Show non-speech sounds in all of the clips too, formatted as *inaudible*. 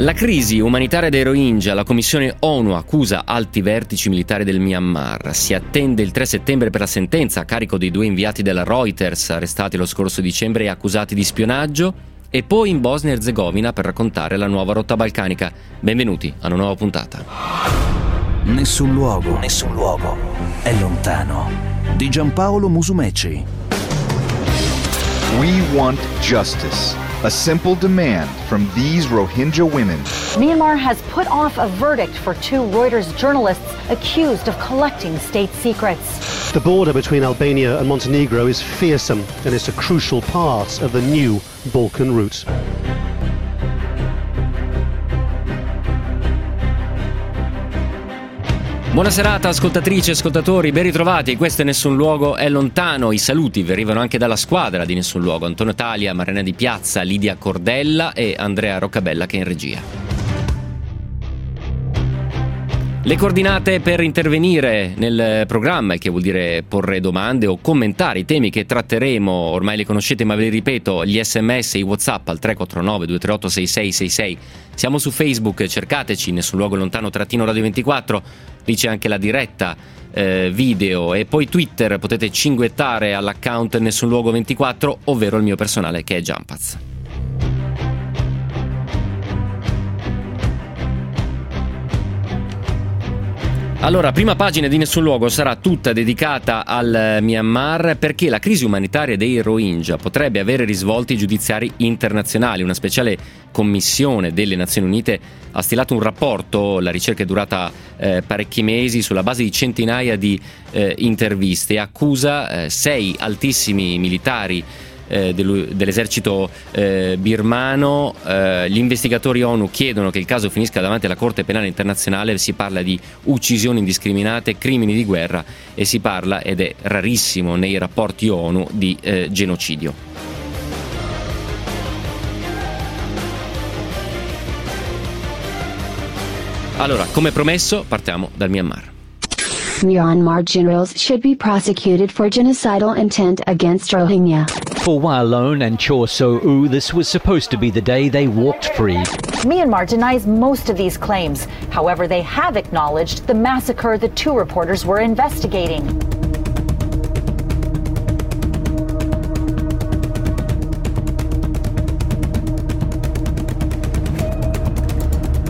La crisi umanitaria dei Rohingya, la commissione ONU accusa alti vertici militari del Myanmar. Si attende il 3 settembre per la sentenza a carico dei due inviati della Reuters arrestati lo scorso dicembre e accusati di spionaggio. E poi in Bosnia e Herzegovina per raccontare la nuova rotta balcanica. Benvenuti a una nuova puntata. Nessun luogo, nessun luogo è lontano. Di Giampaolo Musumeci. We want justice. A simple demand from these Rohingya women. Myanmar has put off a verdict for two Reuters journalists accused of collecting state secrets. The border between Albania and Montenegro is fearsome and it's a crucial part of the new Balkan route. Buona serata ascoltatrici e ascoltatori, ben ritrovati, questo è Nessun Luogo è lontano, i saluti arrivano anche dalla squadra di Nessun Luogo, Antonio Talia, Marina Di Piazza, Lidia Cordella e Andrea Roccabella che è in regia. Le coordinate per intervenire nel programma, che vuol dire porre domande o commentare i temi che tratteremo, ormai li conoscete ma ve li ripeto, gli sms i whatsapp al 349 238 6666. Siamo su Facebook, cercateci, nessun luogo lontano trattino radio 24, lì c'è anche la diretta eh, video e poi Twitter potete cinguettare all'account nessun luogo 24, ovvero il mio personale che è Jumpaz. Allora, prima pagina di Nessun Luogo sarà tutta dedicata al Myanmar perché la crisi umanitaria dei Rohingya potrebbe avere risvolti giudiziari internazionali. Una speciale commissione delle Nazioni Unite ha stilato un rapporto, la ricerca è durata eh, parecchi mesi, sulla base di centinaia di eh, interviste e accusa eh, sei altissimi militari eh, dell'esercito eh, birmano. Eh, gli investigatori ONU chiedono che il caso finisca davanti alla Corte Penale Internazionale, si parla di uccisioni indiscriminate, crimini di guerra e si parla, ed è rarissimo nei rapporti ONU, di eh, genocidio. Allora, come promesso, partiamo dal Myanmar. Myanmar generals should be prosecuted for genocidal intent against Rohingya. For Wa Lone and Chor So U, this was supposed to be the day they walked free. Myanmar denies most of these claims. However, they have acknowledged the massacre the two reporters were investigating.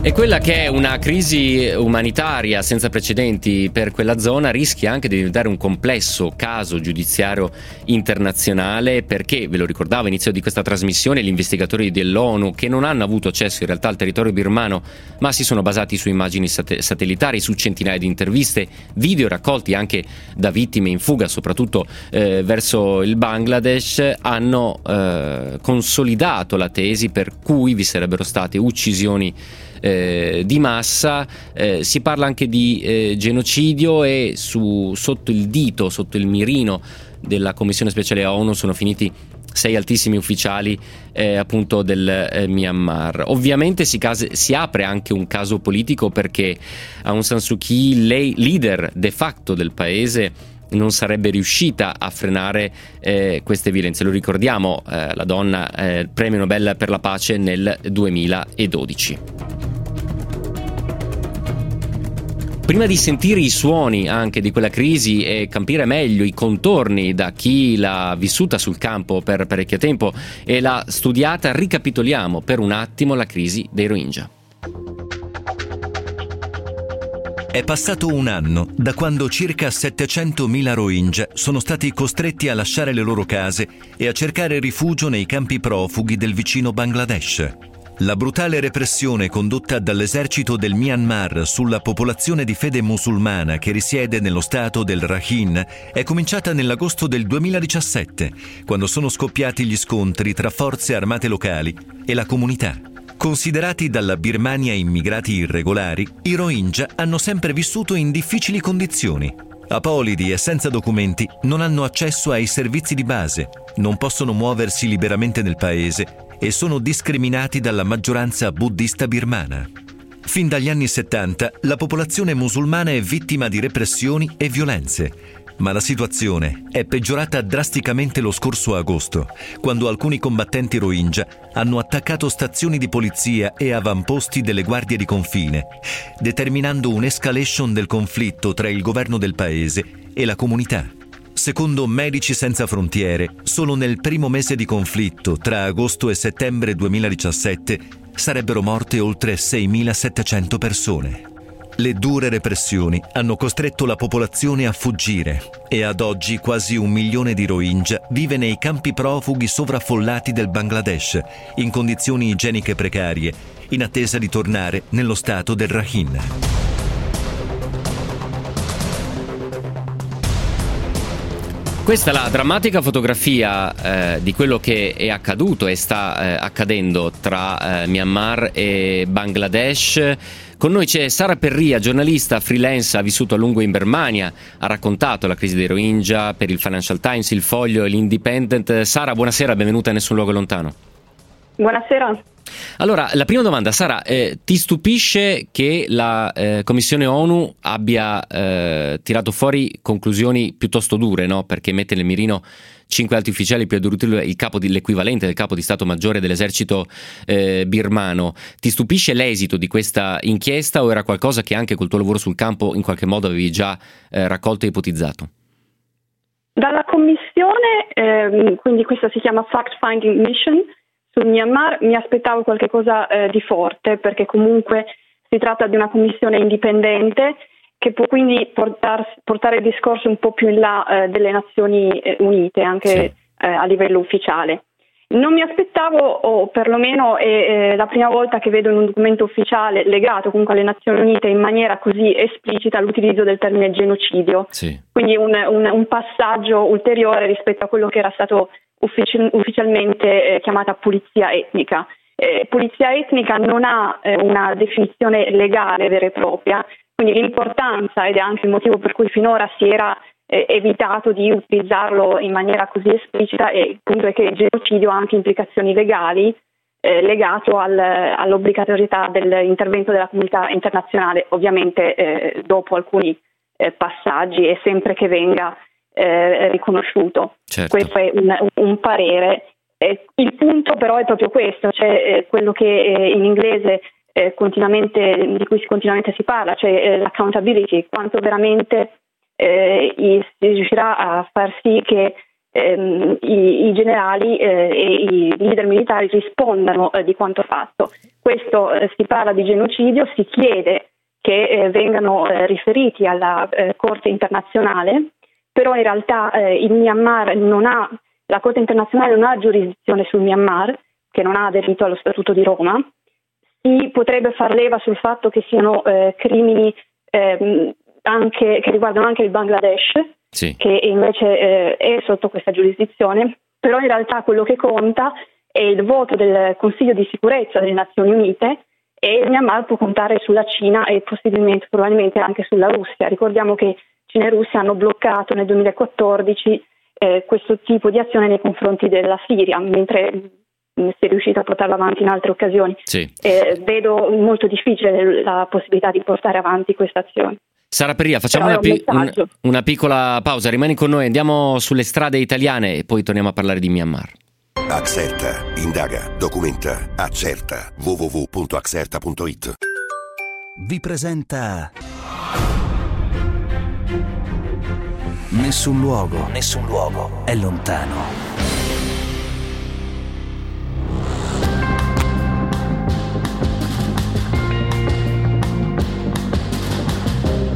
E quella che è una crisi umanitaria senza precedenti per quella zona rischia anche di diventare un complesso caso giudiziario internazionale perché, ve lo ricordavo all'inizio di questa trasmissione, gli investigatori dell'ONU che non hanno avuto accesso in realtà al territorio birmano ma si sono basati su immagini sat- satellitari, su centinaia di interviste, video raccolti anche da vittime in fuga soprattutto eh, verso il Bangladesh, hanno eh, consolidato la tesi per cui vi sarebbero state uccisioni eh, di massa, eh, si parla anche di eh, genocidio e su, sotto il dito, sotto il mirino della Commissione speciale ONU sono finiti sei altissimi ufficiali eh, appunto del eh, Myanmar. Ovviamente si, case, si, apre anche un caso politico perché Aung San Suu Kyi, lei leader de facto del paese, non sarebbe riuscita a frenare eh, queste violenze. Lo ricordiamo, eh, la donna eh, premio Nobel per la pace nel 2012. Prima di sentire i suoni anche di quella crisi e capire meglio i contorni da chi l'ha vissuta sul campo per parecchio tempo e l'ha studiata, ricapitoliamo per un attimo la crisi dei Rohingya. È passato un anno da quando circa 700.000 Rohingya sono stati costretti a lasciare le loro case e a cercare rifugio nei campi profughi del vicino Bangladesh. La brutale repressione condotta dall'esercito del Myanmar sulla popolazione di fede musulmana che risiede nello stato del Rakhine è cominciata nell'agosto del 2017, quando sono scoppiati gli scontri tra forze armate locali e la comunità. Considerati dalla Birmania immigrati irregolari, i Rohingya hanno sempre vissuto in difficili condizioni. Apolidi e senza documenti non hanno accesso ai servizi di base, non possono muoversi liberamente nel paese e sono discriminati dalla maggioranza buddista birmana. Fin dagli anni 70 la popolazione musulmana è vittima di repressioni e violenze. Ma la situazione è peggiorata drasticamente lo scorso agosto, quando alcuni combattenti Rohingya hanno attaccato stazioni di polizia e avamposti delle guardie di confine, determinando un'escalation del conflitto tra il governo del paese e la comunità. Secondo Medici Senza Frontiere, solo nel primo mese di conflitto, tra agosto e settembre 2017, sarebbero morte oltre 6.700 persone. Le dure repressioni hanno costretto la popolazione a fuggire e ad oggi quasi un milione di Rohingya vive nei campi profughi sovraffollati del Bangladesh, in condizioni igieniche precarie, in attesa di tornare nello stato del Rakhine. Questa è la drammatica fotografia eh, di quello che è accaduto e sta eh, accadendo tra eh, Myanmar e Bangladesh. Con noi c'è Sara Perria, giornalista freelance, ha vissuto a lungo in Birmania, ha raccontato la crisi dei Rohingya per il Financial Times, il Foglio e l'Independent. Sara, buonasera, benvenuta a Nessun Luogo Lontano. Buonasera. Allora, la prima domanda, Sara, eh, ti stupisce che la eh, Commissione ONU abbia eh, tirato fuori conclusioni piuttosto dure, no? Perché mette nel mirino cinque alti ufficiali più di, l'equivalente del capo di Stato Maggiore dell'esercito eh, birmano. Ti stupisce l'esito di questa inchiesta o era qualcosa che anche col tuo lavoro sul campo in qualche modo avevi già eh, raccolto e ipotizzato? Dalla Commissione, ehm, quindi questa si chiama Fact Finding Mission, sul Myanmar mi aspettavo qualcosa eh, di forte perché comunque si tratta di una commissione indipendente che può quindi portar, portare il discorso un po' più in là eh, delle Nazioni eh, Unite anche sì. Eh, a livello ufficiale. Non mi aspettavo, o perlomeno è la prima volta che vedo in un documento ufficiale legato comunque alle Nazioni Unite in maniera così esplicita l'utilizzo del termine genocidio. Sì. Quindi un, un, un passaggio ulteriore rispetto a quello che era stato uffici- ufficialmente eh, chiamata pulizia etnica. Eh, pulizia etnica non ha eh, una definizione legale vera e propria, quindi l'importanza ed è anche il motivo per cui finora si era eh, evitato di utilizzarlo in maniera così esplicita e il punto è che il genocidio ha anche implicazioni legali eh, legato al, all'obbligatorietà dell'intervento della comunità internazionale, ovviamente eh, dopo alcuni eh, passaggi e sempre che venga eh, riconosciuto. Certo. Questo è un, un parere. Eh, il punto però è proprio questo, cioè quello che in inglese eh, di cui continuamente si parla, cioè eh, l'accountability, quanto veramente si riuscirà a far sì che ehm, i, i, generali e i leader militari rispondano di quanto fatto. Questo si parla di genocidio, si chiede che vengano riferiti alla Corte internazionale però in realtà eh, il Myanmar non ha, la Corte internazionale non ha giurisdizione sul Myanmar, che non ha aderito allo Statuto di Roma, si potrebbe far leva sul fatto che siano eh, crimini eh, anche, che riguardano anche il Bangladesh, sì. che invece eh, è sotto questa giurisdizione, però in realtà quello che conta è il voto del Consiglio di sicurezza delle Nazioni Unite e il Myanmar può contare sulla Cina e possibilmente, probabilmente anche sulla Russia. Ricordiamo che Cina e Russia hanno bloccato nel 2014 eh, questo tipo di azione nei confronti della Siria, mentre mm, è riuscito a portarlo avanti in altre occasioni. Sì. Eh, vedo molto difficile la possibilità di portare avanti questa azione. Sara Peria, facciamo una, pi- un, una, piccola pausa, rimani con noi, andiamo sulle strade italiane e poi torniamo a parlare di Myanmar. Accerta, indaga, documenta, accerta. www.accerta.it Vi presenta Nessun luogo, nessun luogo è lontano.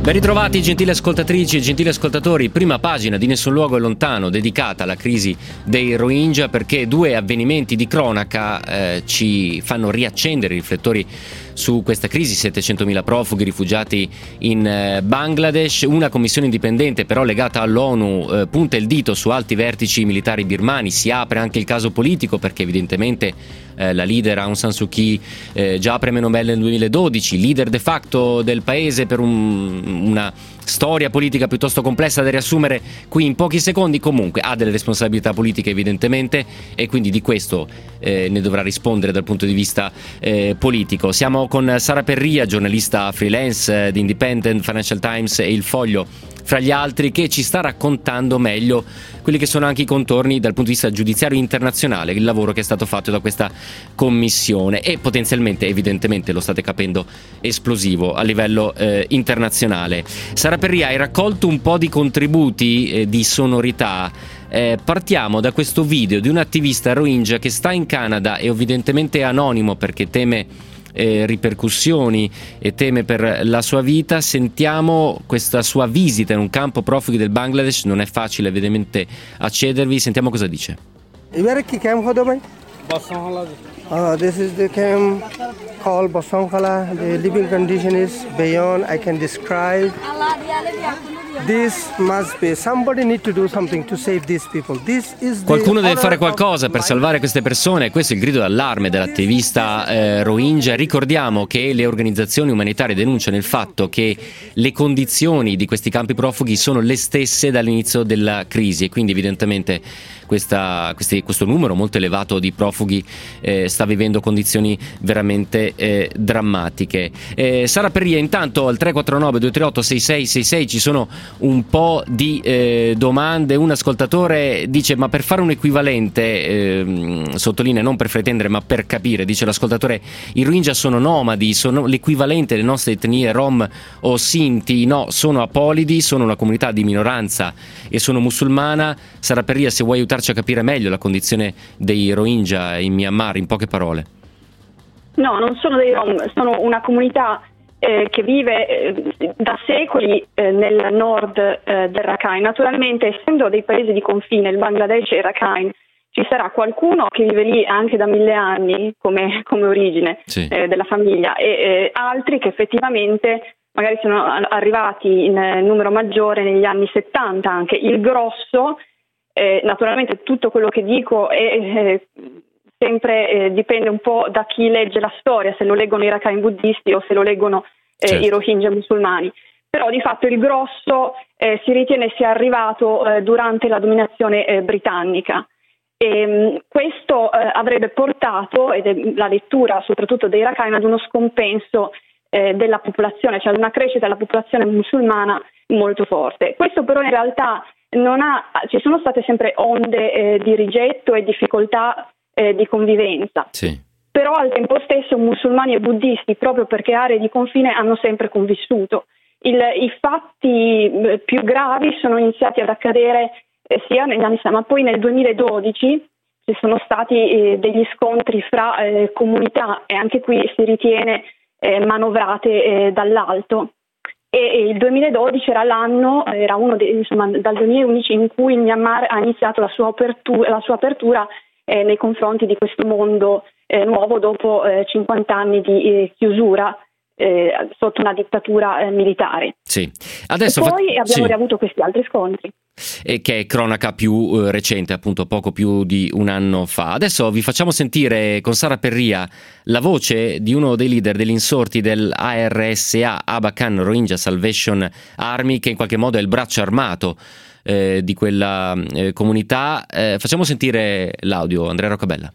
Ben ritrovati gentili ascoltatrici e gentili ascoltatori, prima pagina di Nessun Luogo è Lontano dedicata alla crisi dei Rohingya perché due avvenimenti di cronaca eh, ci fanno riaccendere i riflettori su questa crisi, 700.000 profughi rifugiati in eh, Bangladesh, una commissione indipendente però legata all'ONU eh, punta il dito su alti vertici militari birmani, si apre anche il caso politico perché evidentemente eh, la leader Aung San Suu Kyi eh, già premio Nobel nel 2012, leader de facto del paese per un, una storia politica piuttosto complessa da riassumere qui in pochi secondi, comunque ha delle responsabilità politiche evidentemente e quindi di questo eh, ne dovrà rispondere dal punto di vista eh, politico. Siamo con Sara Perria, giornalista freelance eh, di Independent, Financial Times e Il Foglio fra gli altri, che ci sta raccontando meglio quelli che sono anche i contorni dal punto di vista giudiziario internazionale, il lavoro che è stato fatto da questa commissione e potenzialmente, evidentemente, lo state capendo, esplosivo a livello eh, internazionale. Sara Perria, hai raccolto un po' di contributi eh, di sonorità. Eh, partiamo da questo video di un attivista Rohingya che sta in Canada e evidentemente è anonimo perché teme eh, ripercussioni e teme per la sua vita. Sentiamo questa sua visita in un campo profughi del Bangladesh, non è facile evidentemente accedervi, sentiamo cosa dice. Uh, this is the camp called Basongkhala. The living condition is beyond I can describe. This must be somebody need to do something to save these people. This is Qualcuno deve fare qualcosa per salvare queste persone. Questo è il grido d'allarme dell'attivista eh, Rohingya. Ricordiamo che le organizzazioni umanitarie denunciano il fatto che le condizioni di questi campi profughi sono le stesse dall'inizio della crisi e quindi evidentemente questa, questi, questo numero molto elevato di profughi eh, sta vivendo condizioni veramente eh, drammatiche. Eh, Sara Perria, intanto al 349 238 6666 ci sono un po' di eh, domande. Un ascoltatore dice: Ma per fare un equivalente, ehm, sottolinea non per pretendere, ma per capire, dice l'ascoltatore: i Rohingya sono nomadi, sono l'equivalente delle nostre etnie Rom o Sinti. No, sono apolidi, sono una comunità di minoranza e sono musulmana. Sara Perria, se vuoi aiutarci a capire meglio la condizione dei Rohingya in Myanmar, in poche parole. No, non sono dei Rom, sono una comunità eh, che vive eh, da secoli eh, nel nord eh, del Rakhine. Naturalmente, essendo dei paesi di confine, il Bangladesh e il Rakhine, ci sarà qualcuno che vive lì anche da mille anni come, come origine Sì. eh, della famiglia e eh, altri che effettivamente magari sono arrivati in numero maggiore negli anni 70 anche. Il grosso, eh, naturalmente tutto quello che dico è, eh, sempre eh, dipende un po' da chi legge la storia, se lo leggono i Rakhine buddisti o se lo leggono eh, Certo. i Rohingya musulmani. Però di fatto il grosso eh, si ritiene sia arrivato eh, durante la dominazione britannica. E, mh, questo avrebbe portato, ed è la lettura soprattutto dei Rakhine, ad uno scompenso della popolazione, cioè ad una crescita della popolazione musulmana molto forte. Questo però in realtà ha, ci sono state sempre onde eh, di rigetto e difficoltà eh, di convivenza. Sì. Però al tempo stesso musulmani e buddisti, proprio perché aree di confine, hanno sempre convissuto. Il- I fatti eh, più gravi sono iniziati ad accadere eh, sia negli anni 60, ma poi nel 2012 ci sono stati eh, degli scontri fra eh, comunità e anche qui si ritiene manovrate dall'alto. E, il 2012 era l'anno, era dei- insomma, dal 2011 in cui il Myanmar ha iniziato la sua apertura, la sua apertura eh, nei confronti di questo mondo eh, nuovo dopo eh, 50 anni di eh, chiusura eh, sotto una dittatura eh, militare. Sì. Adesso e fa- poi abbiamo sì. riavuto questi altri scontri. e che è cronaca più eh, recente, appunto poco più di un anno fa. Adesso vi facciamo sentire con Sara Perria la voce di uno dei leader degli insorti dell'ARSA, Abakan Rohingya Salvation Army, che in qualche modo è il braccio armato eh, di quella eh, comunità. Eh, facciamo sentire l'audio, Andrea Roccabella.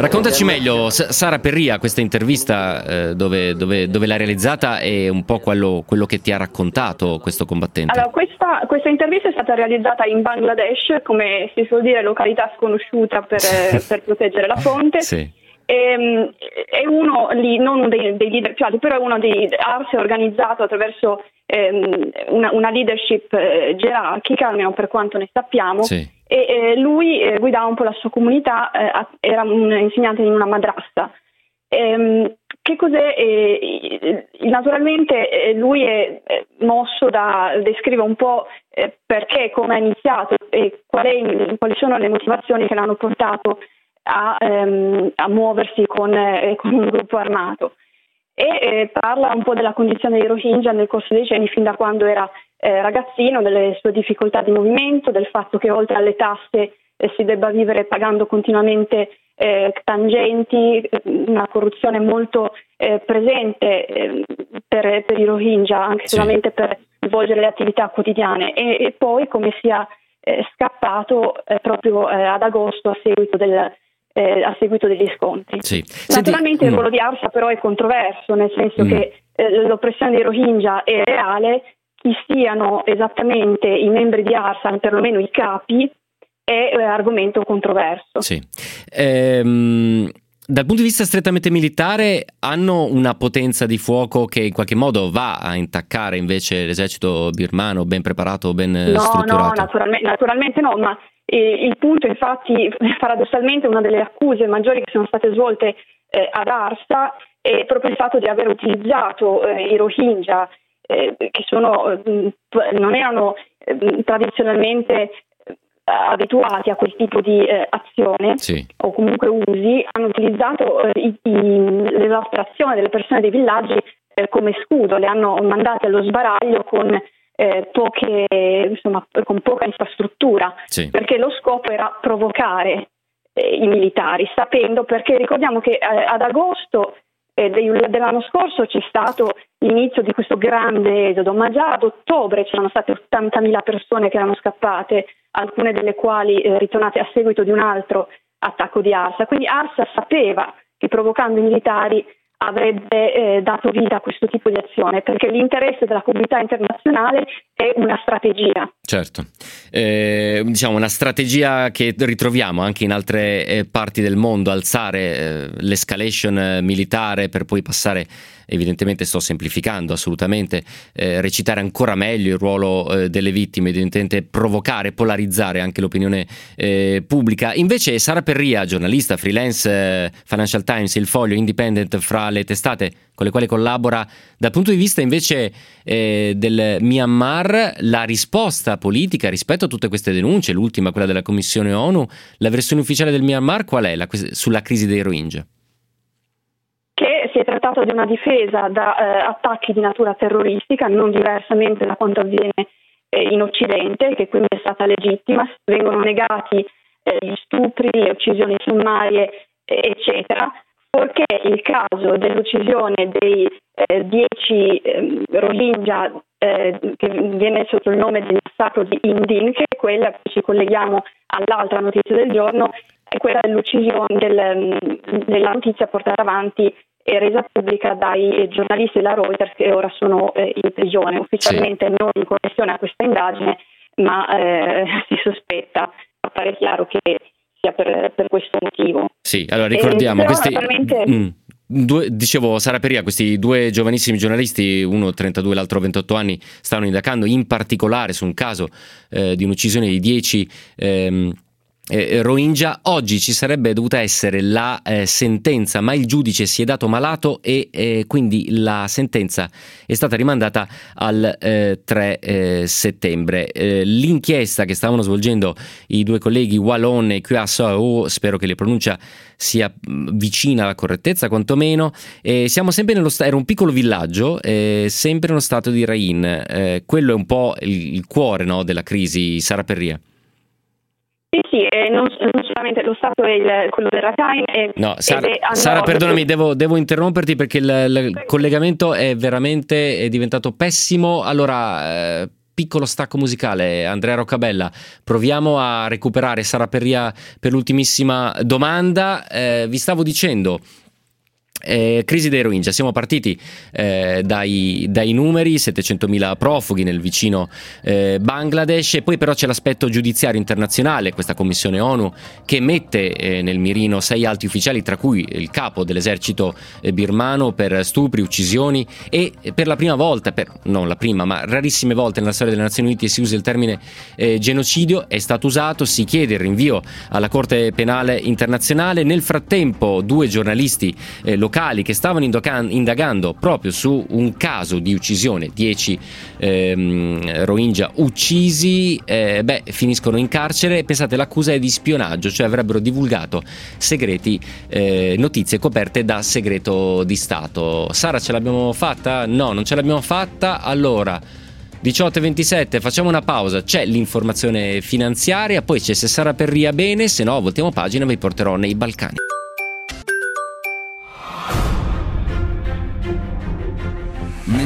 Raccontaci meglio, Sara Perria, questa intervista eh, dove, dove- dove l'ha realizzata e un po' quello, quello che ti ha raccontato questo combattente. Allora, questa, questa intervista è stata realizzata in Bangladesh, come si suol dire, località sconosciuta per, per proteggere la fonte. Sì. Ehm, è uno lì, non uno dei, dei leader più alti, però è uno dei ARS è organizzato attraverso ehm, una, una leadership eh, gerarchica, almeno per quanto ne sappiamo. Sì. E eh, lui eh, guidava un po' la sua comunità, eh, era un insegnante in una madrassa. Ehm, che cos'è? eh, naturalmente eh, lui è mosso da descrive un po' perché, come ha iniziato e qual è- quali sono le motivazioni che l'hanno portato a, ehm, a muoversi con, eh, con un gruppo armato. E eh, parla un po' della condizione dei Rohingya nel corso dei decenni, fin da quando era eh, ragazzino, delle sue difficoltà di movimento, del fatto che oltre alle tasse eh, si debba vivere pagando continuamente eh, tangenti, eh, una corruzione molto eh, presente eh, per, per i Rohingya, anche Sì. solamente per svolgere le attività quotidiane. E, e poi come sia scappato proprio ad agosto a seguito del, eh, a seguito degli scontri. Sì. Naturalmente Senti, il mm. ruolo di Arsa però è controverso, nel senso Mm. che eh, l'oppressione dei Rohingya è reale, chi siano esattamente i membri di Arsa, perlomeno i capi, è eh, argomento controverso. Sì. Ehm, dal punto di vista strettamente militare, hanno una potenza di fuoco che in qualche modo va a intaccare invece l'esercito birmano ben preparato, ben eh, No, no, strutturato? naturalme- naturalmente no, ma eh, il punto infatti *laughs* paradossalmente una delle accuse maggiori che sono state svolte eh, ad Arsa è proprio il fatto di aver utilizzato eh, i Rohingya eh, che sono, eh, non erano tradizionalmente abituati a quel tipo di eh, azione Sì. o comunque usi, hanno utilizzato eh, i- i- l'esasperazione delle persone dei villaggi eh, come scudo, le hanno mandate allo sbaraglio con, eh, poche, insomma, con poca infrastruttura, Sì. perché lo scopo era provocare eh, i militari, sapendo perché ricordiamo che eh, ad agosto eh, del- dell'anno scorso c'è stato l'inizio di questo grande esodo, ma già ad ottobre c'erano state 80.000 persone che erano scappate, alcune delle quali eh, ritornate a seguito di un altro attacco di Arsa. Quindi Arsa sapeva che provocando i militari avrebbe eh, dato vita a questo tipo di azione, perché l'interesse della comunità internazionale è una strategia. Certo, Eh, diciamo una strategia che ritroviamo anche in altre eh, parti del mondo, alzare eh, l'escalation eh, militare per poi passare, evidentemente sto semplificando assolutamente, eh, recitare ancora meglio il ruolo eh, delle vittime, evidentemente provocare, polarizzare anche l'opinione eh, pubblica. Invece Sara Perria, giornalista, freelance, eh, Financial Times, Il Foglio, Independent, fra le testate con le quali collabora, dal punto di vista invece eh, del Myanmar, la risposta politica rispetto a tutte queste denunce, l'ultima quella della Commissione ONU, la versione ufficiale del Myanmar qual è la- sulla crisi dei Rohingya? Che si è trattato di una difesa da eh, attacchi di natura terroristica, non diversamente da quanto avviene eh, in Occidente, che quindi è stata legittima, vengono negati eh, gli stupri, le uccisioni sommarie, eccetera, poiché il caso dell'uccisione dei eh, dieci ehm, Rohingya eh, che viene sotto il nome del massacro di Indin, che è quella che ci colleghiamo all'altra notizia del giorno, è quella dell'uccisione del, della notizia portata avanti e resa pubblica dai giornalisti della Reuters che ora sono eh, in prigione, ufficialmente non in connessione a questa indagine, ma eh, *laughs* si sospetta, appare chiaro che sia per, per questo motivo. Sì, allora ricordiamo Eh, questi... naturalmente- Mm. Due- dicevo, Sara Peria, questi due giovanissimi giornalisti, uno 32 e l'altro 28 anni, stavano indagando in particolare su un caso eh, di un'uccisione di 10 ehm, eh, Rohingya. Oggi ci sarebbe dovuta essere la eh, sentenza, ma il giudice si è dato malato e eh, quindi la sentenza è stata rimandata al eh, 3 eh, settembre. Eh, l'inchiesta che stavano svolgendo i due colleghi Wallon e Kyasaou, spero che la pronuncia sia mh, vicina alla correttezza quantomeno, eh, siamo sempre nello stato, era un piccolo villaggio, eh, sempre nello stato di Rain, eh, quello è un po' il, il cuore no, della crisi, Sara Perria. Sì, sì, e non, non solamente lo Stato è il- quello del Rakhine. e- No, Sara, è a Sara, nord. perdonami, devo, devo interromperti perché il, il collegamento è veramente è diventato pessimo. Allora, eh, piccolo stacco musicale, Andrea Roccabella, proviamo a recuperare Sara Perria per l'ultimissima domanda. Eh, vi stavo dicendo. Eh, crisi dei Rohingya, siamo partiti eh, dai, dai numeri, 700.000 profughi nel vicino eh, Bangladesh. E poi però c'è l'aspetto giudiziario internazionale, questa commissione ONU che mette eh, nel mirino sei alti ufficiali tra cui il capo dell'esercito eh, birmano per stupri, uccisioni e per la prima volta, per, non la prima ma rarissime volte nella storia delle Nazioni Unite si usa il termine eh, genocidio, è stato usato, si chiede il rinvio alla Corte Penale Internazionale, nel frattempo due giornalisti eh, locali che stavano indagando proprio su un caso di uccisione, 10 ehm, Rohingya uccisi, eh, beh, finiscono in carcere. Pensate, l'accusa è di spionaggio, cioè avrebbero divulgato segreti, eh, notizie coperte da segreto di Stato. Sara, ce l'abbiamo fatta? No, non ce l'abbiamo fatta. Allora. 18 e 27, facciamo una pausa, c'è l'informazione finanziaria, poi c'è se Sara Perria bene, se no voltiamo pagina e vi porterò nei Balcani.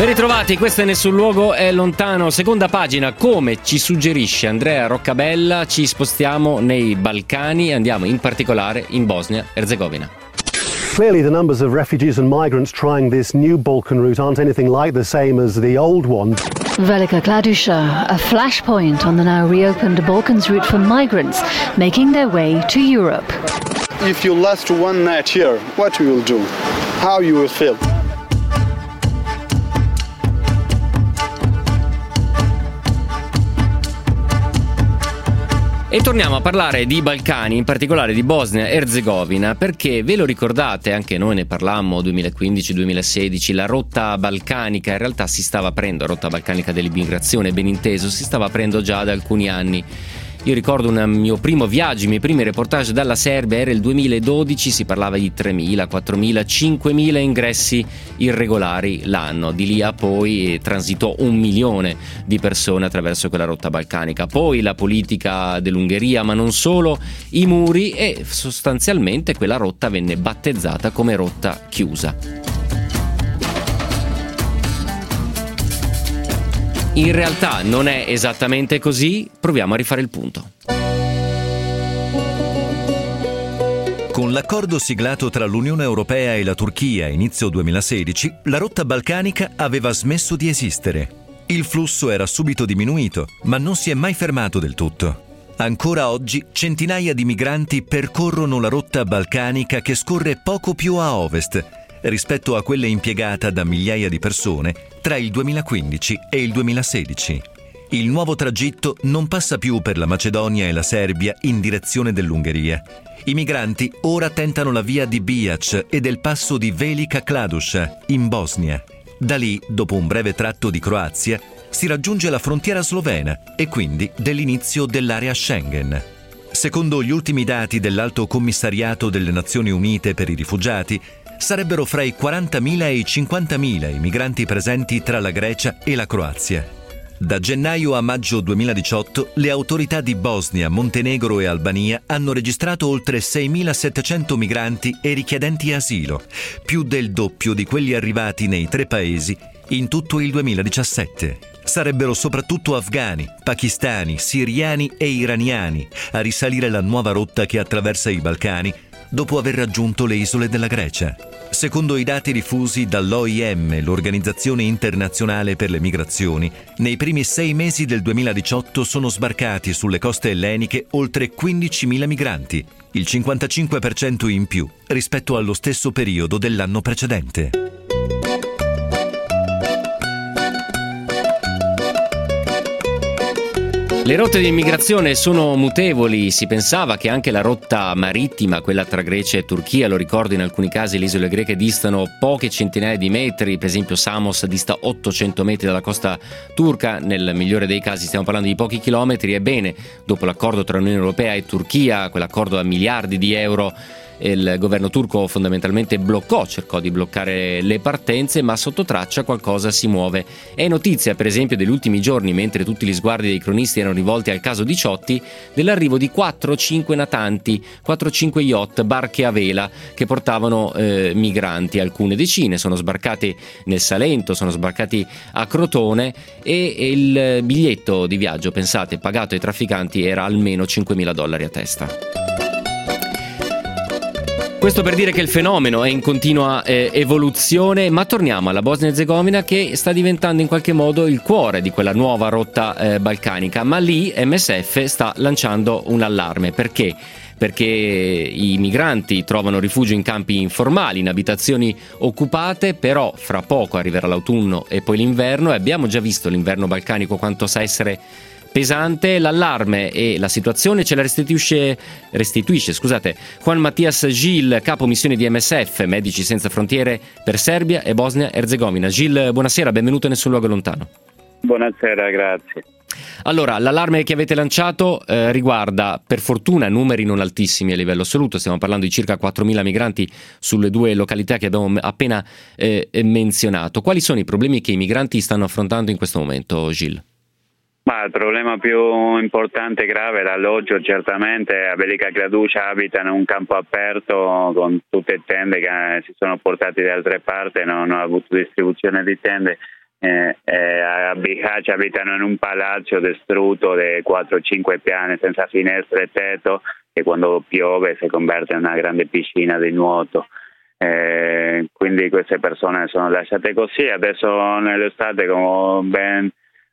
Ben ritrovati, questo è Nessun Luogo è Lontano, seconda pagina, come ci suggerisce Andrea Roccabella, ci spostiamo nei Balcani e andiamo in particolare in Bosnia-Herzegovina. Clearly, the numbers of refugees and migrants trying this new Balkan route aren't anything like the same as the old one. Velika Kladusha, a flashpoint on the now reopened Balkans route for migrants making their way to Europe. If you last one night here, what you will do? How you will feel? E torniamo a parlare di Balcani, in particolare di Bosnia-Herzegovina, perché ve lo ricordate, anche noi ne parlammo 2015-2016, la rotta balcanica in realtà si stava aprendo, la rotta balcanica dell'immigrazione, ben inteso, si stava aprendo già da alcuni anni. Io ricordo un mio primo viaggio, i miei primi reportage dalla Serbia, era il 2012, si parlava di 3.000, 4.000, 5.000 ingressi irregolari l'anno. Di lì a poi transitò un milione di persone attraverso quella rotta balcanica. Poi la politica dell'Ungheria, ma non solo, i muri e sostanzialmente quella rotta venne battezzata come rotta chiusa. In realtà non è esattamente così, proviamo a rifare il punto. Con l'accordo siglato tra l'Unione Europea e la Turchia a inizio 2016, la rotta balcanica aveva smesso di esistere. Il flusso era subito diminuito, ma non si è mai fermato del tutto. Ancora oggi centinaia di migranti percorrono la rotta balcanica che scorre poco più a ovest rispetto a quella impiegata da migliaia di persone tra il 2015 e il 2016. Il nuovo tragitto non passa più per la Macedonia e la Serbia in direzione dell'Ungheria. I migranti ora tentano la via di Bijac e del passo di Velika Kladuša in Bosnia. Da lì, dopo un breve tratto di Croazia, si raggiunge la frontiera slovena e quindi dell'inizio dell'area Schengen. Secondo gli ultimi dati dell'Alto Commissariato delle Nazioni Unite per i rifugiati, sarebbero fra i 40.000 e i 50.000 i migranti presenti tra la Grecia e la Croazia. Da gennaio a maggio 2018 le autorità di Bosnia, Montenegro e Albania hanno registrato oltre 6.700 migranti e richiedenti asilo, più del doppio di quelli arrivati nei tre paesi in tutto il 2017. Sarebbero soprattutto afghani, pakistani, siriani e iraniani a risalire la nuova rotta che attraversa i Balcani dopo aver raggiunto le isole della Grecia. Secondo i dati diffusi dall'OIM, l'Organizzazione Internazionale per le Migrazioni, nei primi sei mesi del 2018 sono sbarcati sulle coste elleniche oltre 15.000 migranti, il 55% in più rispetto allo stesso periodo dell'anno precedente. Le rotte di immigrazione sono mutevoli, si pensava che anche la rotta marittima, quella tra Grecia e Turchia, lo ricordo in alcuni casi le isole greche distano poche centinaia di metri, per esempio Samos dista 800 metri dalla costa turca, nel migliore dei casi stiamo parlando di pochi chilometri, ebbene dopo l'accordo tra Unione Europea e Turchia, quell'accordo a miliardi di euro, il governo turco fondamentalmente bloccò, cercò di bloccare le partenze, ma sotto traccia qualcosa si muove. È notizia, per esempio, degli ultimi giorni, mentre tutti gli sguardi dei cronisti erano rivolti al caso Diciotti, dell'arrivo di 4-5 natanti, 4-5 yacht, barche a vela che portavano eh, migranti. Alcune decine sono sbarcate nel Salento, sono sbarcati a Crotone e il biglietto di viaggio, pensate, pagato ai trafficanti era almeno 5.000 dollari a testa. Questo per dire che il fenomeno è in continua eh, evoluzione, ma torniamo alla Bosnia-Herzegovina che sta diventando in qualche modo il cuore di quella nuova rotta eh, balcanica, ma lì MSF sta lanciando un allarme. Perché? Perché i migranti trovano rifugio in campi informali, in abitazioni occupate, però fra poco arriverà l'autunno e poi l'inverno e abbiamo già visto l'inverno balcanico quanto sa essere pesante l'allarme e la situazione ce la restituisce, restituisce scusate, Juan Mattias Gil, capo missione di MSF, Medici Senza Frontiere per Serbia e Bosnia-Herzegovina. Gil, buonasera, benvenuto in Nessun Luogo Lontano. Buonasera, grazie. Allora, l'allarme che avete lanciato eh, riguarda per fortuna numeri non altissimi a livello assoluto, stiamo parlando di circa 4.000 migranti sulle due località che abbiamo appena eh, menzionato. Quali sono i problemi che i migranti stanno affrontando in questo momento, Gilles? Ma il problema più importante e grave è l'alloggio, certamente. A Velika Graducia abitano in un campo aperto con tutte tende che si sono portate da altre parti, non hanno avuto distribuzione di tende, eh, eh, a Bihać abitano in un palazzo distrutto di 4-5 piani senza finestre e tetto che quando piove si converte in una grande piscina di nuoto. Eh, quindi queste persone sono lasciate così, adesso nell'estate come ben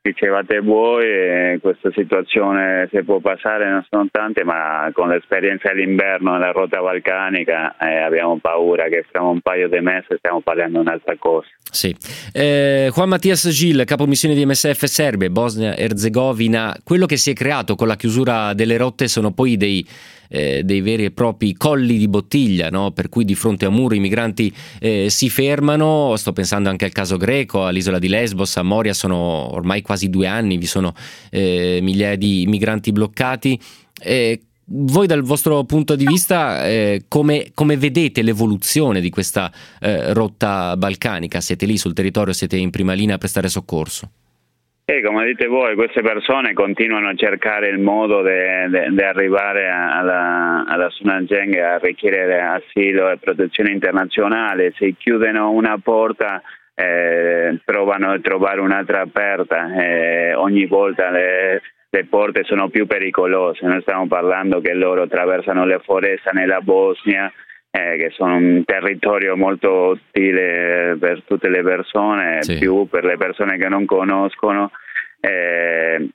dicevate voi, eh, questa situazione si può passare, non sono tante, ma con l'esperienza dell'inverno nella rotta balcanica eh, abbiamo paura che fra un paio di mesi stiamo parlando un'altra cosa. Sì. Eh, Juan Mattias Gil, capo missione di MSF Serbia Bosnia-Herzegovina, quello che si è creato con la chiusura delle rotte sono poi dei eh, dei veri e propri colli di bottiglia, no? per cui di fronte a muro i migranti eh, si fermano, sto pensando anche al caso greco, all'isola di Lesbos, a Moria sono ormai quasi due anni, vi sono eh, migliaia di migranti bloccati. voi dal vostro punto di vista eh, come, come, vedete l'evoluzione di questa eh, rotta balcanica? Siete lì sul territorio, siete in prima linea a prestare soccorso? E come dite voi, queste persone continuano a cercare il modo di arrivare alla, alla Sunageng a richiedere asilo e protezione internazionale. Se chiudono una porta eh, provano a trovare un'altra aperta. Eh, ogni volta le, le, porte sono più pericolose. Noi stiamo parlando che loro attraversano le foreste nella Bosnia, eh, che sono un territorio molto ostile per tutte le persone, sì. più per le persone che non conoscono. Eh,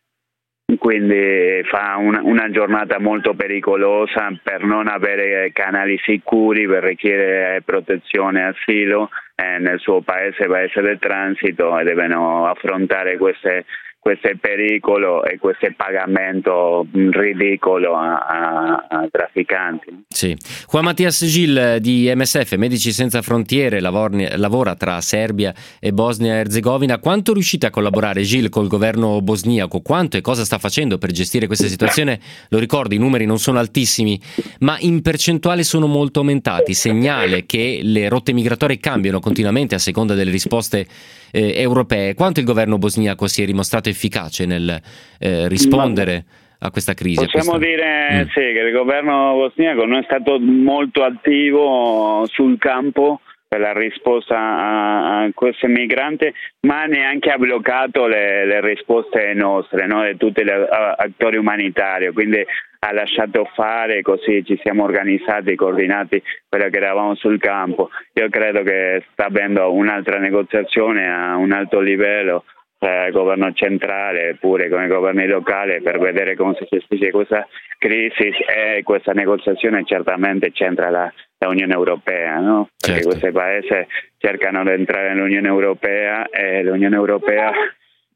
quindi fa una, una, giornata molto pericolosa per non avere canali sicuri per richiedere protezione e asilo eh, nel suo paese, paese del transito e devono affrontare queste questo è pericolo e questo è pagamento ridicolo a, a, a trafficanti. Sì. Juan Mattias Gil di MSF, Medici Senza Frontiere, lavora tra Serbia e Bosnia e Herzegovina. Quanto riuscite a collaborare, Gil, col governo bosniaco? Quanto e cosa sta facendo per gestire questa situazione? Lo ricordo, i numeri non sono altissimi, ma in percentuale sono molto aumentati. Segnale che le rotte migratorie cambiano continuamente a seconda delle risposte eh, europee. Quanto il governo bosniaco si è dimostrato efficace nel eh, rispondere? a questa crisi? Possiamo questa... dire mm. sì, che il governo bosniaco non è stato molto attivo sul campo per la risposta a, a questo migrante, ma neanche ha bloccato le, le risposte nostre, no? di tutti gli attori umanitari, quindi ha lasciato fare, così ci siamo organizzati, coordinati quello che eravamo sul campo. Io credo che sta avendo un'altra negoziazione a un alto livello tra il governo centrale pure con i governi locali per vedere come si gestisce questa crisi e questa negoziazione certamente c'entra la, l'Unione Europea, no? perché certo. questi paesi cercano di entrare nell'Unione Europea e l'Unione Europea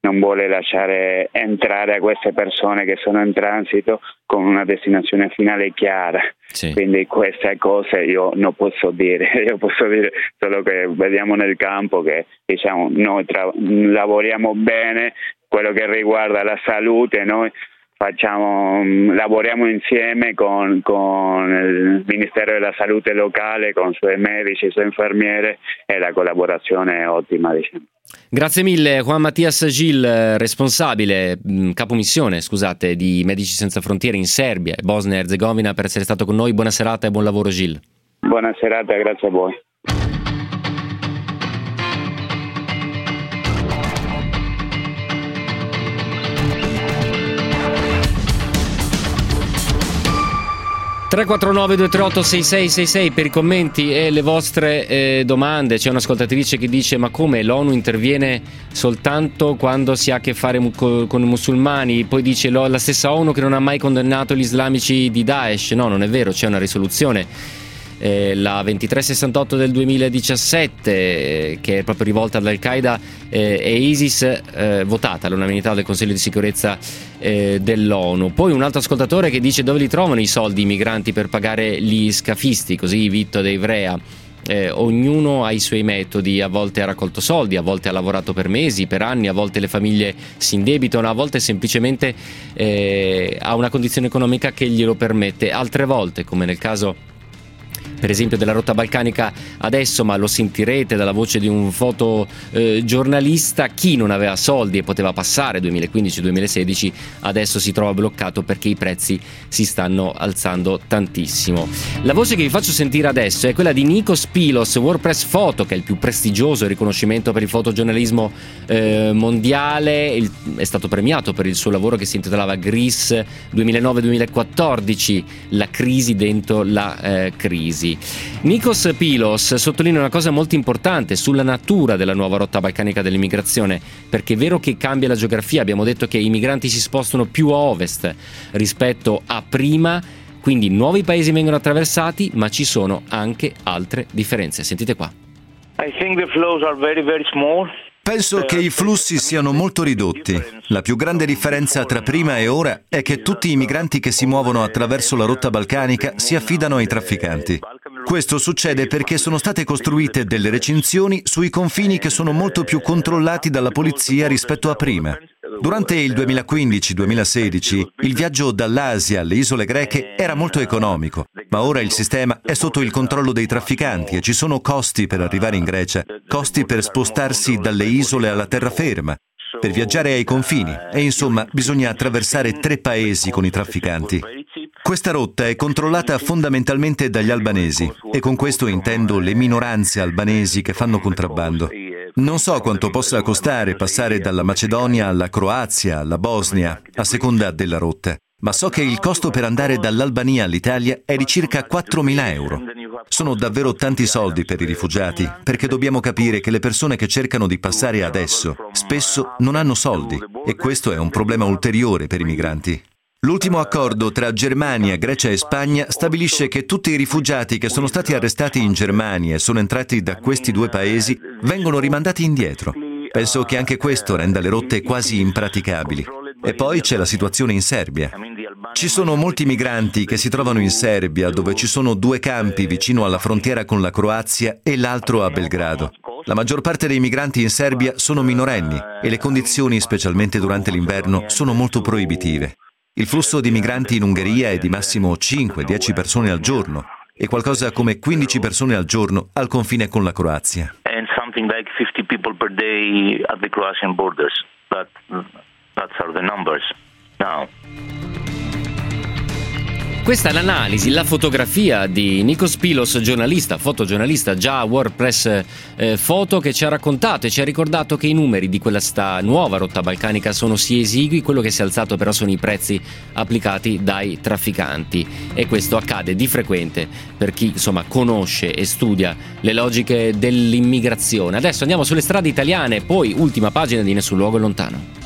non vuole lasciare entrare a queste persone che sono in transito con una destinazione finale chiara. Sì. Quindi queste cose io non posso dire, *laughs* io posso dire solo che vediamo nel campo che diciamo, noi tra- lavoriamo bene quello che riguarda la salute, noi facciamo, mm, lavoriamo insieme con, con, il Ministero della Salute locale, con i suoi medici, i suoi infermiere e la collaborazione è ottima. Diciamo. Grazie mille Juan Mattias Gil, responsabile, mm, capo missione scusate, di Medici Senza Frontiere in Serbia e Bosnia e Herzegovina per essere stato con noi. Buona serata e buon lavoro Gil. Buona serata, grazie a voi. 349 238 6666 per i commenti e le vostre eh, domande. C'è un'ascoltatrice che dice: Ma come l'ONU interviene soltanto quando si ha a che fare mu- con i musulmani? Poi dice la stessa ONU che non ha mai condannato gli islamici di Daesh. No, non è vero, c'è una risoluzione eh, la 2368 del 2017 eh, che è proprio rivolta ad Al-Qaeda eh, e ISIS eh, votata all'unanimità del Consiglio di sicurezza eh, dell'ONU. Poi un altro ascoltatore che dice dove li trovano i soldi i migranti per pagare gli scafisti, così Vitto De Ivrea. Eh, ognuno ha i suoi metodi, a volte ha raccolto soldi, a volte ha lavorato per mesi, per anni, a volte le famiglie si indebitano, a volte semplicemente eh, ha una condizione economica che glielo permette, altre volte, come nel caso per esempio della rotta balcanica adesso, ma lo sentirete dalla voce di un fotogiornalista, chi non aveva soldi e poteva passare 2015-2016 adesso si trova bloccato perché i prezzi si stanno alzando tantissimo. La voce che vi faccio sentire adesso è quella di Nikos Pilos, WordPress Photo, che è il più prestigioso riconoscimento per il fotogiornalismo eh, mondiale, il, è stato premiato per il suo lavoro che si intitolava Gris 2009-2014, la crisi dentro la eh, crisi. Nikos Pilos sottolinea una cosa molto importante sulla natura della nuova rotta balcanica dell'immigrazione, perché è vero che cambia la geografia, abbiamo detto che i migranti si spostano più a ovest rispetto a prima, quindi nuovi paesi vengono attraversati, ma ci sono anche altre differenze. Sentite qua. I think the flows are very very small. Penso che i flussi siano molto ridotti. La più grande differenza tra prima e ora è che tutti i migranti che si muovono attraverso la rotta balcanica si affidano ai trafficanti. Questo succede perché sono state costruite delle recinzioni sui confini che sono molto più controllati dalla polizia rispetto a prima. Durante il 2015-2016 il viaggio dall'Asia alle isole greche era molto economico, ma ora il sistema è sotto il controllo dei trafficanti e ci sono costi per arrivare in Grecia, costi per spostarsi dalle isole alla terraferma, per viaggiare ai confini e insomma bisogna attraversare tre paesi con i trafficanti. Questa rotta è controllata fondamentalmente dagli albanesi e con questo intendo le minoranze albanesi che fanno contrabbando. Non so quanto possa costare passare dalla Macedonia alla Croazia, alla Bosnia, a seconda della rotta, ma so che il costo per andare dall'Albania all'Italia è di circa 4.000 euro. Sono davvero tanti soldi per i rifugiati, perché dobbiamo capire che le persone che cercano di passare adesso spesso non hanno soldi e questo è un problema ulteriore per i migranti. L'ultimo accordo tra Germania, Grecia e Spagna stabilisce che tutti i rifugiati che sono stati arrestati in Germania e sono entrati da questi due paesi vengono rimandati indietro. Penso che anche questo renda le rotte quasi impraticabili. E poi c'è la situazione in Serbia. Ci sono molti migranti che si trovano in Serbia, dove ci sono due campi vicino alla frontiera con la Croazia e l'altro a Belgrado. La maggior parte dei migranti in Serbia sono minorenni e le condizioni, specialmente durante l'inverno, sono molto proibitive. Il flusso di migranti in Ungheria è di massimo 5-10 persone al giorno e qualcosa come 15 persone al giorno al confine con la Croazia. Like 50 people per day at the Croatian borders. That, that's are the numbers now. Questa è l'analisi, la fotografia di Nikos Pilos, giornalista, fotogiornalista già a WordPress eh, che ci ha raccontato e ci ha ricordato che i numeri di quella nuova rotta balcanica sono sì esigui, quello che si è alzato però sono i prezzi applicati dai trafficanti e questo accade di frequente per chi insomma conosce e studia le logiche dell'immigrazione. Adesso andiamo sulle strade italiane, poi ultima pagina di Nessun luogo lontano.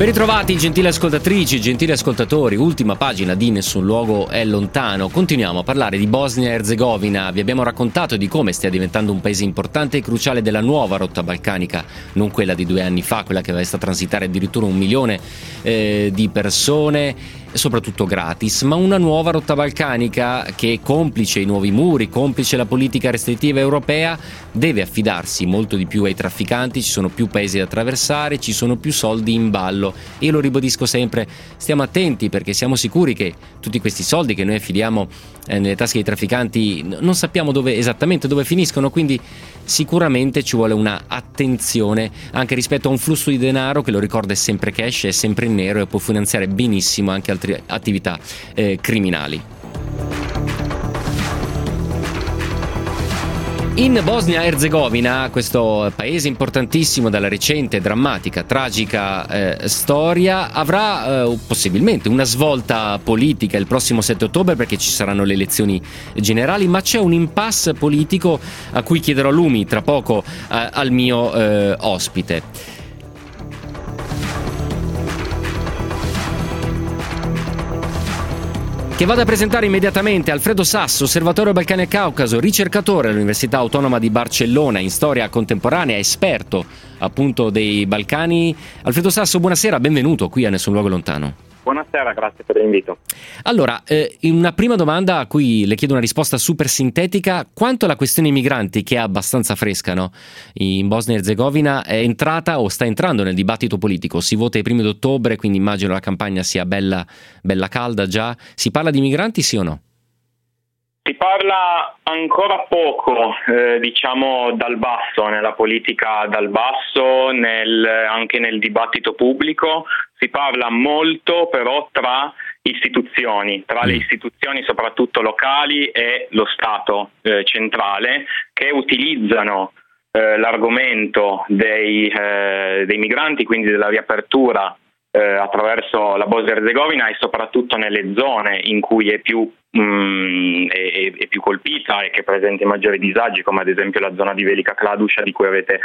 Ben ritrovati gentili ascoltatrici, gentili ascoltatori, ultima pagina di Nessun luogo è lontano. Continuiamo a parlare di Bosnia e Herzegovina. Vi abbiamo raccontato di come stia diventando un paese importante e cruciale della nuova rotta balcanica, non quella di due anni fa, quella che aveva visto transitare addirittura un milione eh, di persone soprattutto gratis, ma una nuova rotta balcanica che, complice i nuovi muri, complice la politica restrittiva europea, deve affidarsi molto di più ai trafficanti, ci sono più paesi da attraversare, ci sono più soldi in ballo. Io lo ribadisco sempre, stiamo attenti perché siamo sicuri che tutti questi soldi che noi affidiamo eh, nelle tasche dei trafficanti non sappiamo dove, esattamente dove finiscono, quindi sicuramente ci vuole una attenzione anche rispetto a un flusso di denaro che lo ricorda è sempre cash, è sempre in nero e può finanziare benissimo anche altre attività eh, criminali. In Bosnia-Herzegovina, questo paese importantissimo dalla recente, drammatica, tragica eh, storia, avrà eh, possibilmente una svolta politica il prossimo 7 ottobre perché ci saranno le elezioni generali, ma c'è un impasse politico a cui chiederò lumi tra poco eh, al mio eh, ospite. Che vado a presentare immediatamente Alfredo Sasso, osservatorio Balcani e Caucaso, ricercatore all'Università Autonoma di Barcellona in storia contemporanea, esperto appunto dei Balcani. Alfredo Sasso, buonasera, benvenuto qui a Nessun Luogo Lontano. Buonasera, grazie per l'invito. Allora, eh, una prima domanda a cui le chiedo una risposta super sintetica, quanto la questione migranti, che è abbastanza fresca no? in Bosnia e Herzegovina, è entrata o sta entrando nel dibattito politico? Si vota i primi d'ottobre, quindi immagino la campagna sia bella, bella calda già. Si parla di migranti, sì o no? Si parla ancora poco, eh, diciamo, dal basso, nella politica dal basso, nel, anche nel dibattito pubblico. Si parla molto però tra istituzioni, tra le istituzioni soprattutto locali e lo Stato eh, centrale, che utilizzano eh, l'argomento dei, eh, dei migranti, quindi della riapertura eh, attraverso la Bosnia-Herzegovina e soprattutto nelle zone in cui è più, mh, è, è più, colpita e che presenta maggiori disagi, come ad esempio la zona di Velika Kladuša di cui avete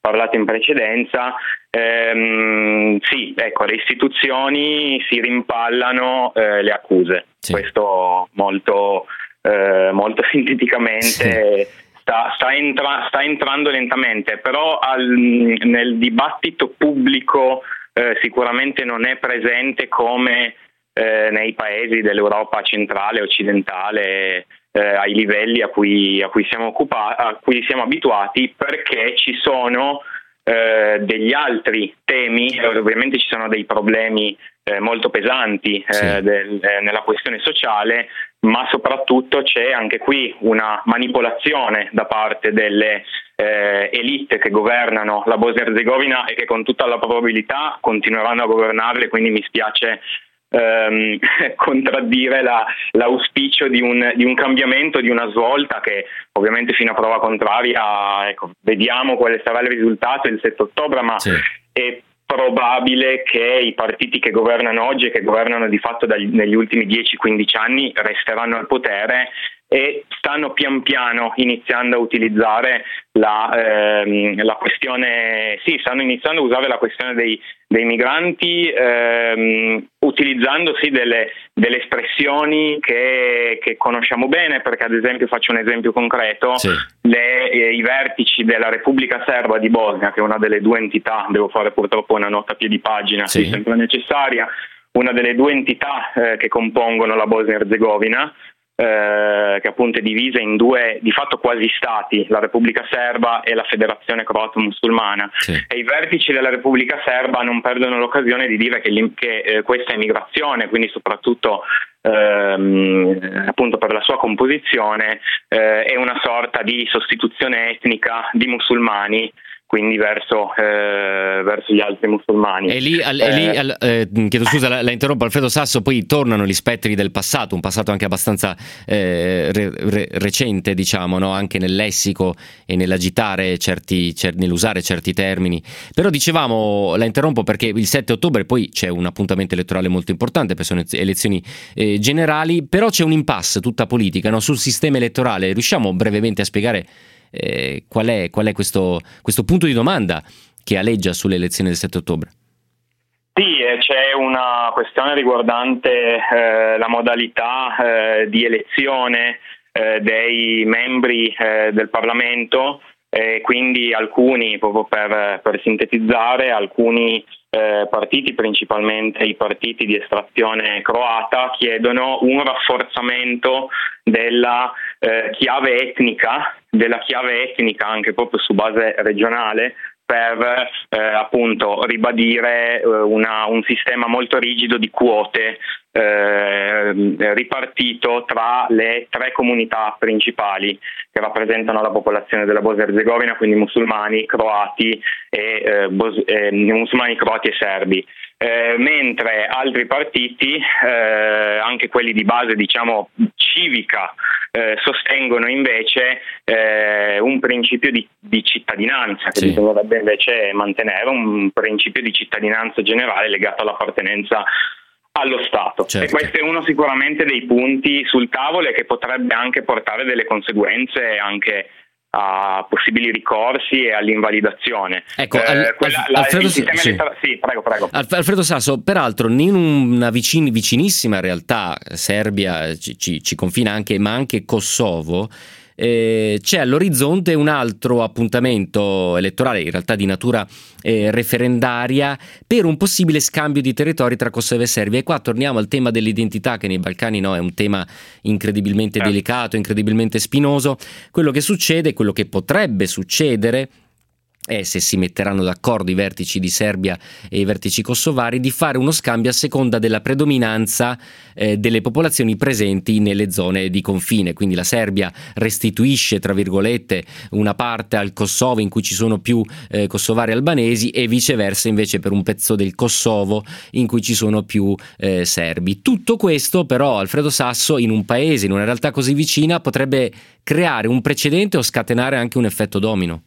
parlato in precedenza. Ehm, sì, ecco, le istituzioni si rimpallano eh, le accuse, sì. questo molto, eh, molto *laughs* sinteticamente. Sì. Sta, sta, entra, sta, entrando lentamente, però al, nel dibattito pubblico eh, sicuramente non è presente come eh, nei paesi dell'Europa centrale e occidentale eh, ai livelli a cui, a, cui occupa- a cui, siamo abituati perché ci sono eh, degli altri temi, ovviamente ci sono dei problemi eh, molto pesanti eh, sì. del, nella questione sociale, ma soprattutto c'è anche qui una manipolazione da parte delle eh, elite che governano la Bosnia-Herzegovina e che con tutta la probabilità continueranno a governarle, quindi mi spiace ehm, *laughs* contraddire la, l'auspicio di un, di un, cambiamento, di una svolta che ovviamente fino a prova contraria, ecco, vediamo quale sarà il risultato il 7 ottobre, ma sì. è probabile che i partiti che governano oggi e che governano di fatto dagli, negli ultimi 10-15 anni resteranno al potere e stanno pian piano iniziando a utilizzare la, ehm, la questione, sì, stanno iniziando a usare la questione dei, dei migranti ehm, utilizzando sì delle, delle espressioni che, che, conosciamo bene, perché ad esempio faccio un esempio concreto, sì. le, eh, i vertici della Repubblica Serba di Bosnia, che è una delle due entità, devo fare purtroppo una nota a piedi pagina, sì. sempre necessaria, una delle due entità eh, che compongono la Bosnia-Herzegovina, eh, che appunto è divisa in due di fatto quasi stati, la Repubblica Serba e la Federazione Croata Musulmana. Sì. E i vertici della Repubblica Serba non perdono l'occasione di dire che, che eh, questa immigrazione, quindi soprattutto ehm, appunto per la sua composizione, eh, è una sorta di sostituzione etnica di musulmani quindi verso, eh, verso, gli altri musulmani. E lì, al, eh, lì al, eh, chiedo scusa, la, la, interrompo Alfredo Sasso, poi tornano gli spettri del passato, un passato anche abbastanza eh, re, re, recente, diciamo, no? anche nel lessico e nell'agitare certi, cer- nell'usare certi termini. Però dicevamo, la interrompo perché il 7 ottobre poi c'è un appuntamento elettorale molto importante, perché sono elezioni eh, generali, però c'è un impasse tutta politica no? sul sistema elettorale. Riusciamo brevemente a spiegare eh, qual è, qual è questo, questo punto di domanda che aleggia sulle elezioni del 7 ottobre? Sì, eh, c'è una questione riguardante eh, la modalità eh, di elezione eh, dei membri eh, del Parlamento, quindi alcuni, proprio per, per sintetizzare, alcuni eh, partiti, principalmente i partiti di estrazione croata, chiedono un rafforzamento della eh, chiave etnica, della chiave etnica anche proprio su base regionale per eh, appunto ribadire eh, una, un sistema molto rigido di quote eh, ripartito tra le tre comunità principali che rappresentano la popolazione della Bosnia-Herzegovina, quindi musulmani, croati e eh, bos- eh, musulmani, croati e serbi. Eh, mentre altri partiti, eh, anche quelli di base diciamo civica, eh, sostengono invece eh, un principio di, di cittadinanza che sì. bisognerebbe invece mantenere, un principio di cittadinanza generale legato all'appartenenza allo Stato. Certo. E questo è uno sicuramente dei punti sul tavolo e che potrebbe anche portare delle conseguenze anche a possibili ricorsi e all'invalidazione. Ecco, al, quella, Alf- la- Alfredo, sì. elettorale- sì, prego, prego. Alf- Alfredo Sasso, peraltro in una vicin- vicinissima realtà, Serbia ci, ci- ci confina anche, ma anche Kosovo, eh, c'è all'orizzonte un altro appuntamento elettorale, in realtà di natura eh, referendaria, per un possibile scambio di territori tra Kosovo e Serbia. E qua torniamo al tema dell'identità, che nei Balcani no, è un tema incredibilmente delicato, incredibilmente spinoso. Quello che succede, quello che potrebbe succedere, è se si metteranno d'accordo i vertici di Serbia e i vertici kosovari di fare uno scambio a seconda della predominanza eh, delle popolazioni presenti nelle zone di confine. Quindi la Serbia restituisce, tra virgolette, una parte al Kosovo in cui ci sono più eh, kosovari albanesi e viceversa invece per un pezzo del Kosovo in cui ci sono più eh, serbi. Tutto questo però Alfredo Sasso in un paese, in una realtà così vicina, potrebbe creare un precedente o scatenare anche un effetto domino.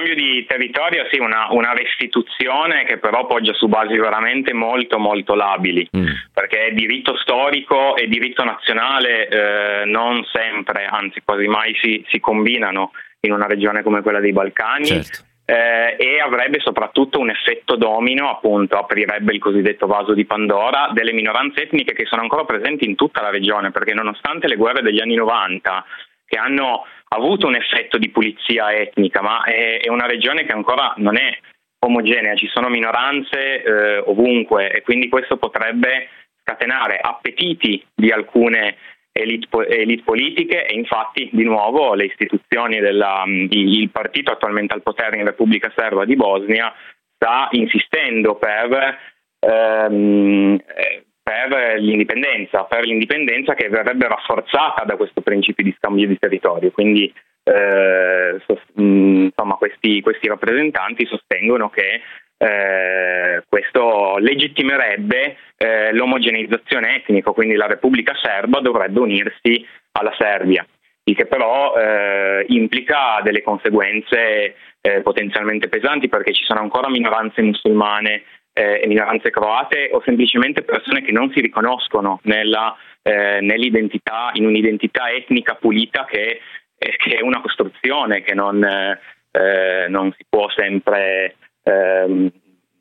Scambio di territorio, sì, una, una restituzione che però poggia su basi veramente molto molto labili, perché è diritto storico e diritto nazionale eh, non sempre, anzi quasi mai si, si combinano in una regione come quella dei Balcani. Certo. eh, e avrebbe soprattutto un effetto domino, appunto, aprirebbe il cosiddetto vaso di Pandora delle minoranze etniche che sono ancora presenti in tutta la regione, perché nonostante le guerre degli anni 90 che hanno avuto un effetto di pulizia etnica, ma è, è una regione che ancora non è omogenea, ci sono minoranze eh, ovunque e quindi questo potrebbe scatenare appetiti di alcune elite, elite politiche e infatti di nuovo le istituzioni della, di- il partito attualmente al potere in Repubblica Serba di Bosnia sta insistendo per ehm, eh, per l'indipendenza, per l'indipendenza che verrebbe rafforzata da questo principio di scambio di territorio. Quindi eh, sos- mh, insomma, questi, questi rappresentanti sostengono che eh, questo legittimerebbe eh, l'omogeneizzazione etnica, quindi la Repubblica Serba dovrebbe unirsi alla Serbia, il che però eh, implica delle conseguenze eh, potenzialmente pesanti perché ci sono ancora minoranze musulmane eh, minoranze croate o semplicemente persone che non si riconoscono nella, eh, nell'identità, in un'identità etnica pulita che, eh, che è una costruzione che non, eh, eh, non si può sempre ehm,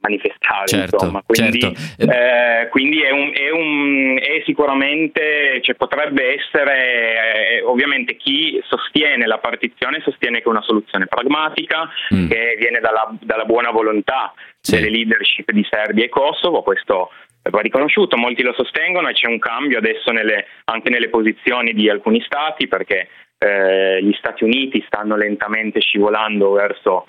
manifestare. Certo, insomma. Quindi, certo. eh, quindi è, un, è, un- è sicuramente, cioè, potrebbe essere, eh, ovviamente chi sostiene la partizione sostiene che è una soluzione pragmatica, Mm. che viene dalla, dalla buona volontà delle leadership di Serbia e Kosovo, questo va riconosciuto, molti lo sostengono e c'è un cambio adesso nelle- anche nelle posizioni di alcuni stati perché eh, gli Stati Uniti stanno lentamente scivolando verso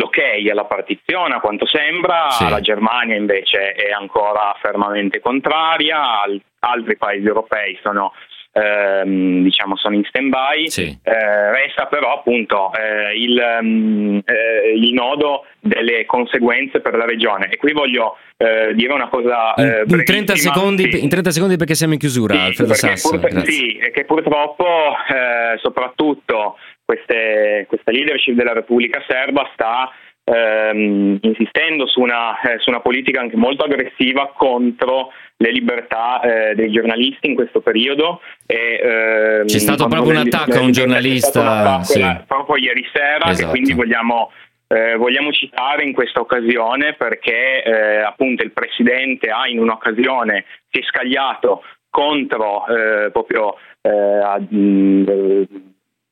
l'ok alla partizione, a quanto sembra, Sì. la Germania invece è ancora fermamente contraria, al- altri paesi europei sono, ehm, diciamo, sono in stand-by, Eh, resta però appunto eh, il, mm, eh, il nodo delle conseguenze per la regione e qui voglio eh, dire una cosa eh, In 30, brevissima. secondi, Sì. in 30 secondi perché siamo in chiusura, Alfredo Perché Sasso. pur- sì, che purtroppo eh, soprattutto queste- questa leadership della Repubblica Serba sta ehm, insistendo su una, su una politica anche molto aggressiva contro le libertà eh, dei giornalisti in questo periodo. E, ehm, C'è stato proprio un attacco a un giornalista, sì. proprio ieri sera Esatto. che quindi vogliamo eh, vogliamo citare in questa occasione perché eh, appunto il Presidente ha in un'occasione si è scagliato contro eh, proprio eh, ha, mh, eh,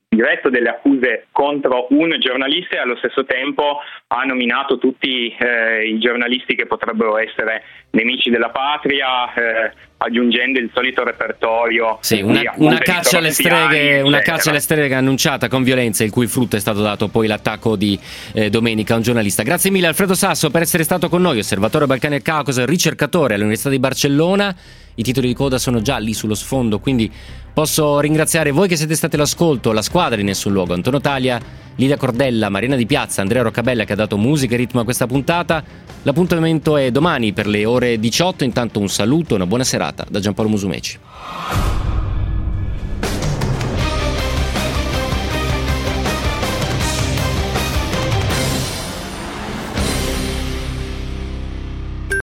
diretto delle accuse contro un giornalista e allo stesso tempo ha nominato tutti eh, i giornalisti che potrebbero essere nemici della patria eh, aggiungendo il solito repertorio Sì, una, una caccia alle streghe, una caccia alle streghe annunciata con violenza, il cui frutto è stato dato poi l'attacco di eh, domenica a un giornalista. Grazie mille Alfredo Sasso per essere stato con noi, osservatore Balcani e Caucaso, ricercatore all'Università di Barcellona. I titoli di coda sono già lì sullo sfondo, quindi posso ringraziare voi che siete stati all'ascolto, la squadra di Nessun Luogo, Antonio Taglia, Lidia Cordella, Marina Di Piazza, Andrea Roccabella che ha dato musica e ritmo a questa puntata. L'appuntamento è domani per le ore 18, intanto un saluto e una buona serata da Giampaolo Musumeci.